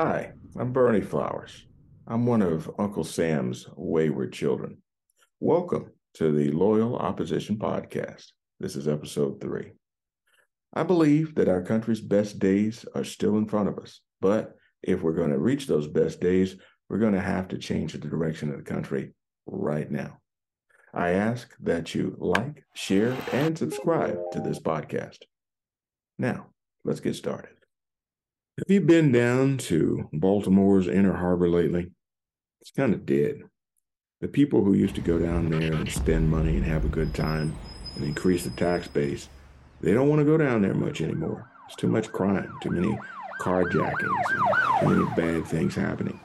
Hi, I'm Berney Flowers. I'm one of Uncle Sam's wayward children. Welcome to the Loyal Opposition Podcast. This is episode three. I believe that our country's best days are still in front of us, but if we're going to reach those best days, we're going to have to change the direction of the country right now. I ask that you like, share, and subscribe to this podcast. Now, let's get started. Have you been down to Baltimore's Inner Harbor lately? It's kind of dead. The people who used to go down there and spend money and have a good time and increase the tax base, they don't want to go down there much anymore. It's too much crime, too many carjackings, too many bad things happening.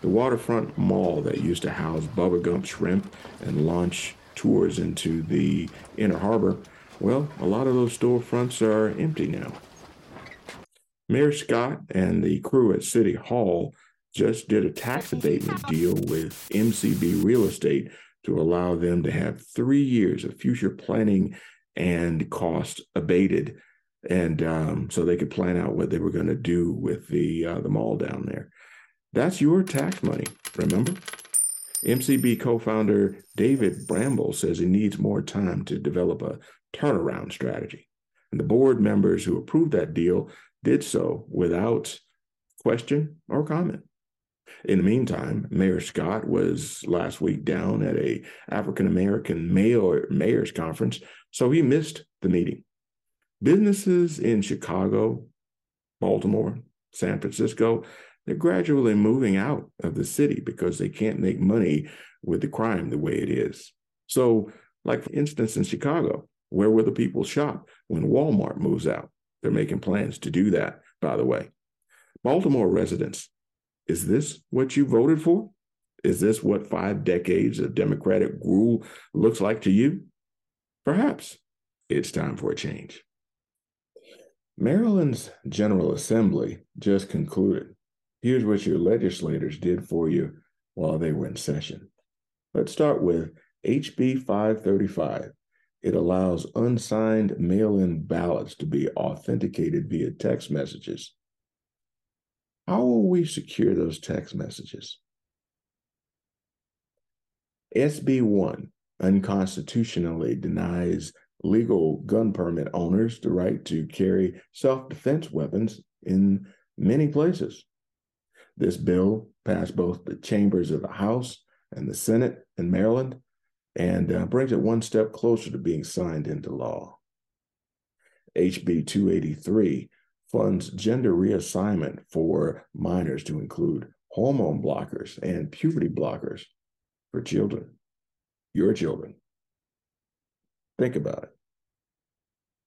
The waterfront mall that used to house Bubba Gump Shrimp and launch tours into the Inner Harbor, well, a lot of those storefronts are empty now. Mayor Scott and the crew at City Hall just did a tax abatement deal with MCB Real Estate to allow them to have three years of future planning and cost abated, and um, so they could plan out what they were going to do with the uh, the mall down there. That's your tax money, remember? MCB co-founder David Bramble says he needs more time to develop a turnaround strategy. And the board members who approved that deal did so without question or comment. In the meantime, Mayor Scott was last week down at a African American mayor mayors conference, so he missed the meeting. Businesses in Chicago, Baltimore, San Francisco, they're gradually moving out of the city because they can't make money with the crime the way it is. So, like for instance, in Chicago, where will the people shop when Walmart moves out? They're making plans to do that, by the way. Baltimore residents, is this what you voted for? Is this what five decades of Democratic rule looks like to you? Perhaps it's time for a change. Maryland's General Assembly just concluded. Here's what your legislators did for you while they were in session. Let's start with HB 535, it allows unsigned mail in ballots to be authenticated via text messages. How will we secure those text messages? SB 1 unconstitutionally denies legal gun permit owners the right to carry self defense weapons in many places. This bill passed both the chambers of the House and the Senate in Maryland and uh, brings it one step closer to being signed into law. HB 283 funds gender reassignment for minors to include hormone blockers and puberty blockers for children, your children. Think about it.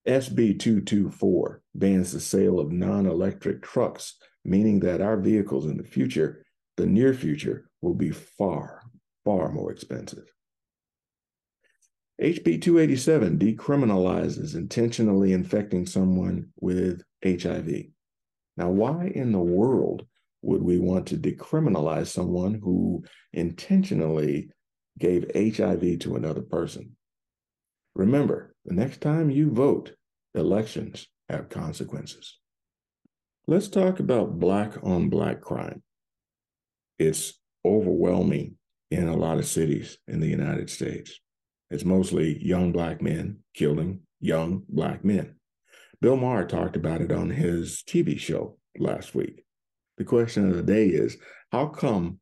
SB 224 bans the sale of non electric trucks, meaning that our vehicles in the future, the near future, will be far, far more expensive. HB 287 decriminalizes intentionally infecting someone with HIV. Now, why in the world would we want to decriminalize someone who intentionally gave HIV to another person? Remember, the next time you vote, elections have consequences. Let's talk about black on black crime. It's overwhelming in a lot of cities in the United States. It's mostly young black men killing young black men. Bill Maher talked about it on his TV show last week. The question of the day is how come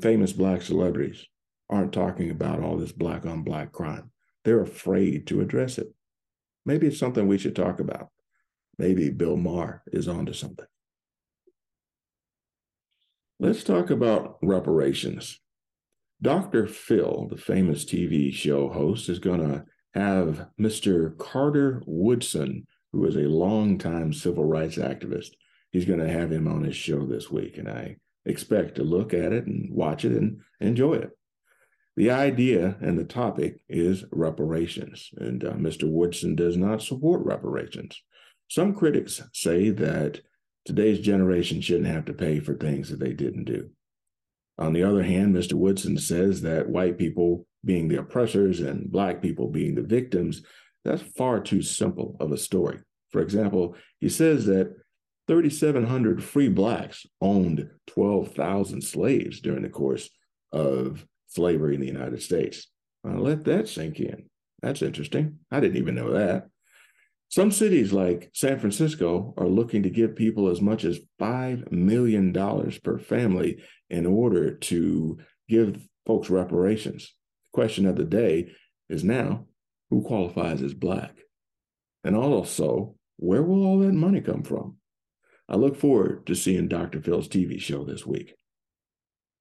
famous black celebrities aren't talking about all this black on black crime? They're afraid to address it. Maybe it's something we should talk about. Maybe Bill Maher is onto something. Let's talk about reparations. Dr. Phil, the famous TV show host, is going to have Mr. Carter Woodson, who is a longtime civil rights activist. He's going to have him on his show this week, and I expect to look at it and watch it and enjoy it. The idea and the topic is reparations, and uh, Mr. Woodson does not support reparations. Some critics say that today's generation shouldn't have to pay for things that they didn't do. On the other hand, Mr. Woodson says that white people being the oppressors and black people being the victims, that's far too simple of a story. For example, he says that 3,700 free blacks owned 12,000 slaves during the course of slavery in the United States. Now, let that sink in. That's interesting. I didn't even know that. Some cities like San Francisco are looking to give people as much as $5 million per family in order to give folks reparations. The question of the day is now who qualifies as Black? And also, where will all that money come from? I look forward to seeing Dr. Phil's TV show this week.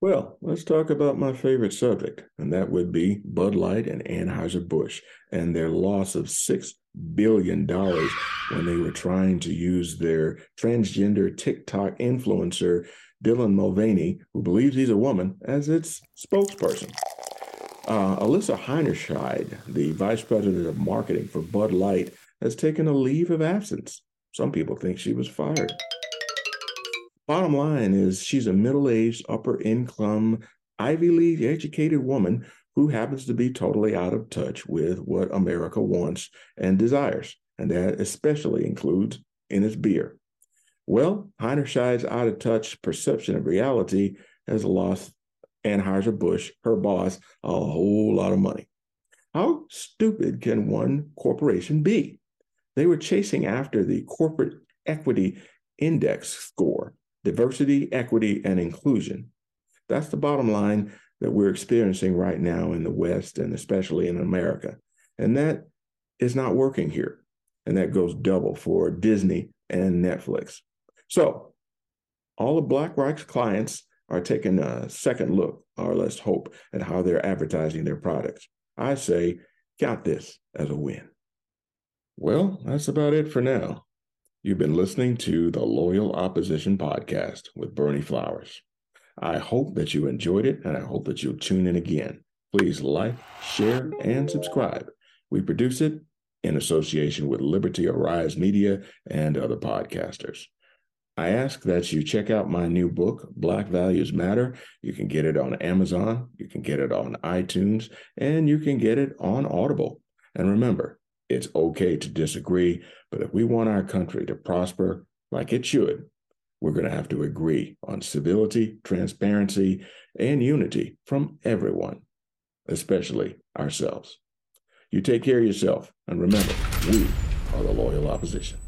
Well, let's talk about my favorite subject, and that would be Bud Light and Anheuser-Busch and their loss of $6 billion dollars when they were trying to use their transgender TikTok influencer, Dylan Mulvaney, who believes he's a woman, as its spokesperson. Uh, Alissa Heinerscheid, the vice president of marketing for Bud Light, has taken a leave of absence. Some people think she was fired. Bottom line is, she's a middle aged, upper income, Ivy League educated woman who happens to be totally out of touch with what America wants and desires. And that especially includes in its beer. Well, Heinerscheid's out of touch perception of reality has lost Anheuser-Busch, her boss, a whole lot of money. How stupid can one corporation be? They were chasing after the corporate equity index score, diversity, equity, and inclusion. That's the bottom line that we're experiencing right now in the West and especially in America. And that is not working here. And that goes double for Disney and Netflix. So, all of BlackRock's clients are taking a second look, or let's hope, at how they're advertising their products. I say, count this as a win. Well, that's about it for now. You've been listening to the Loyal Opposition Podcast with Berney Flowers. I hope that you enjoyed it and I hope that you'll tune in again. Please like, share, and subscribe. We produce it in association with Liberty Arise Media and other podcasters. I ask that you check out my new book, Black Values Matter. You can get it on Amazon, you can get it on iTunes, and you can get it on Audible. And remember, it's okay to disagree, but if we want our country to prosper like it should, we're going to have to agree on civility, transparency, and unity from everyone, especially ourselves. You take care of yourself, and remember, we are the loyal opposition.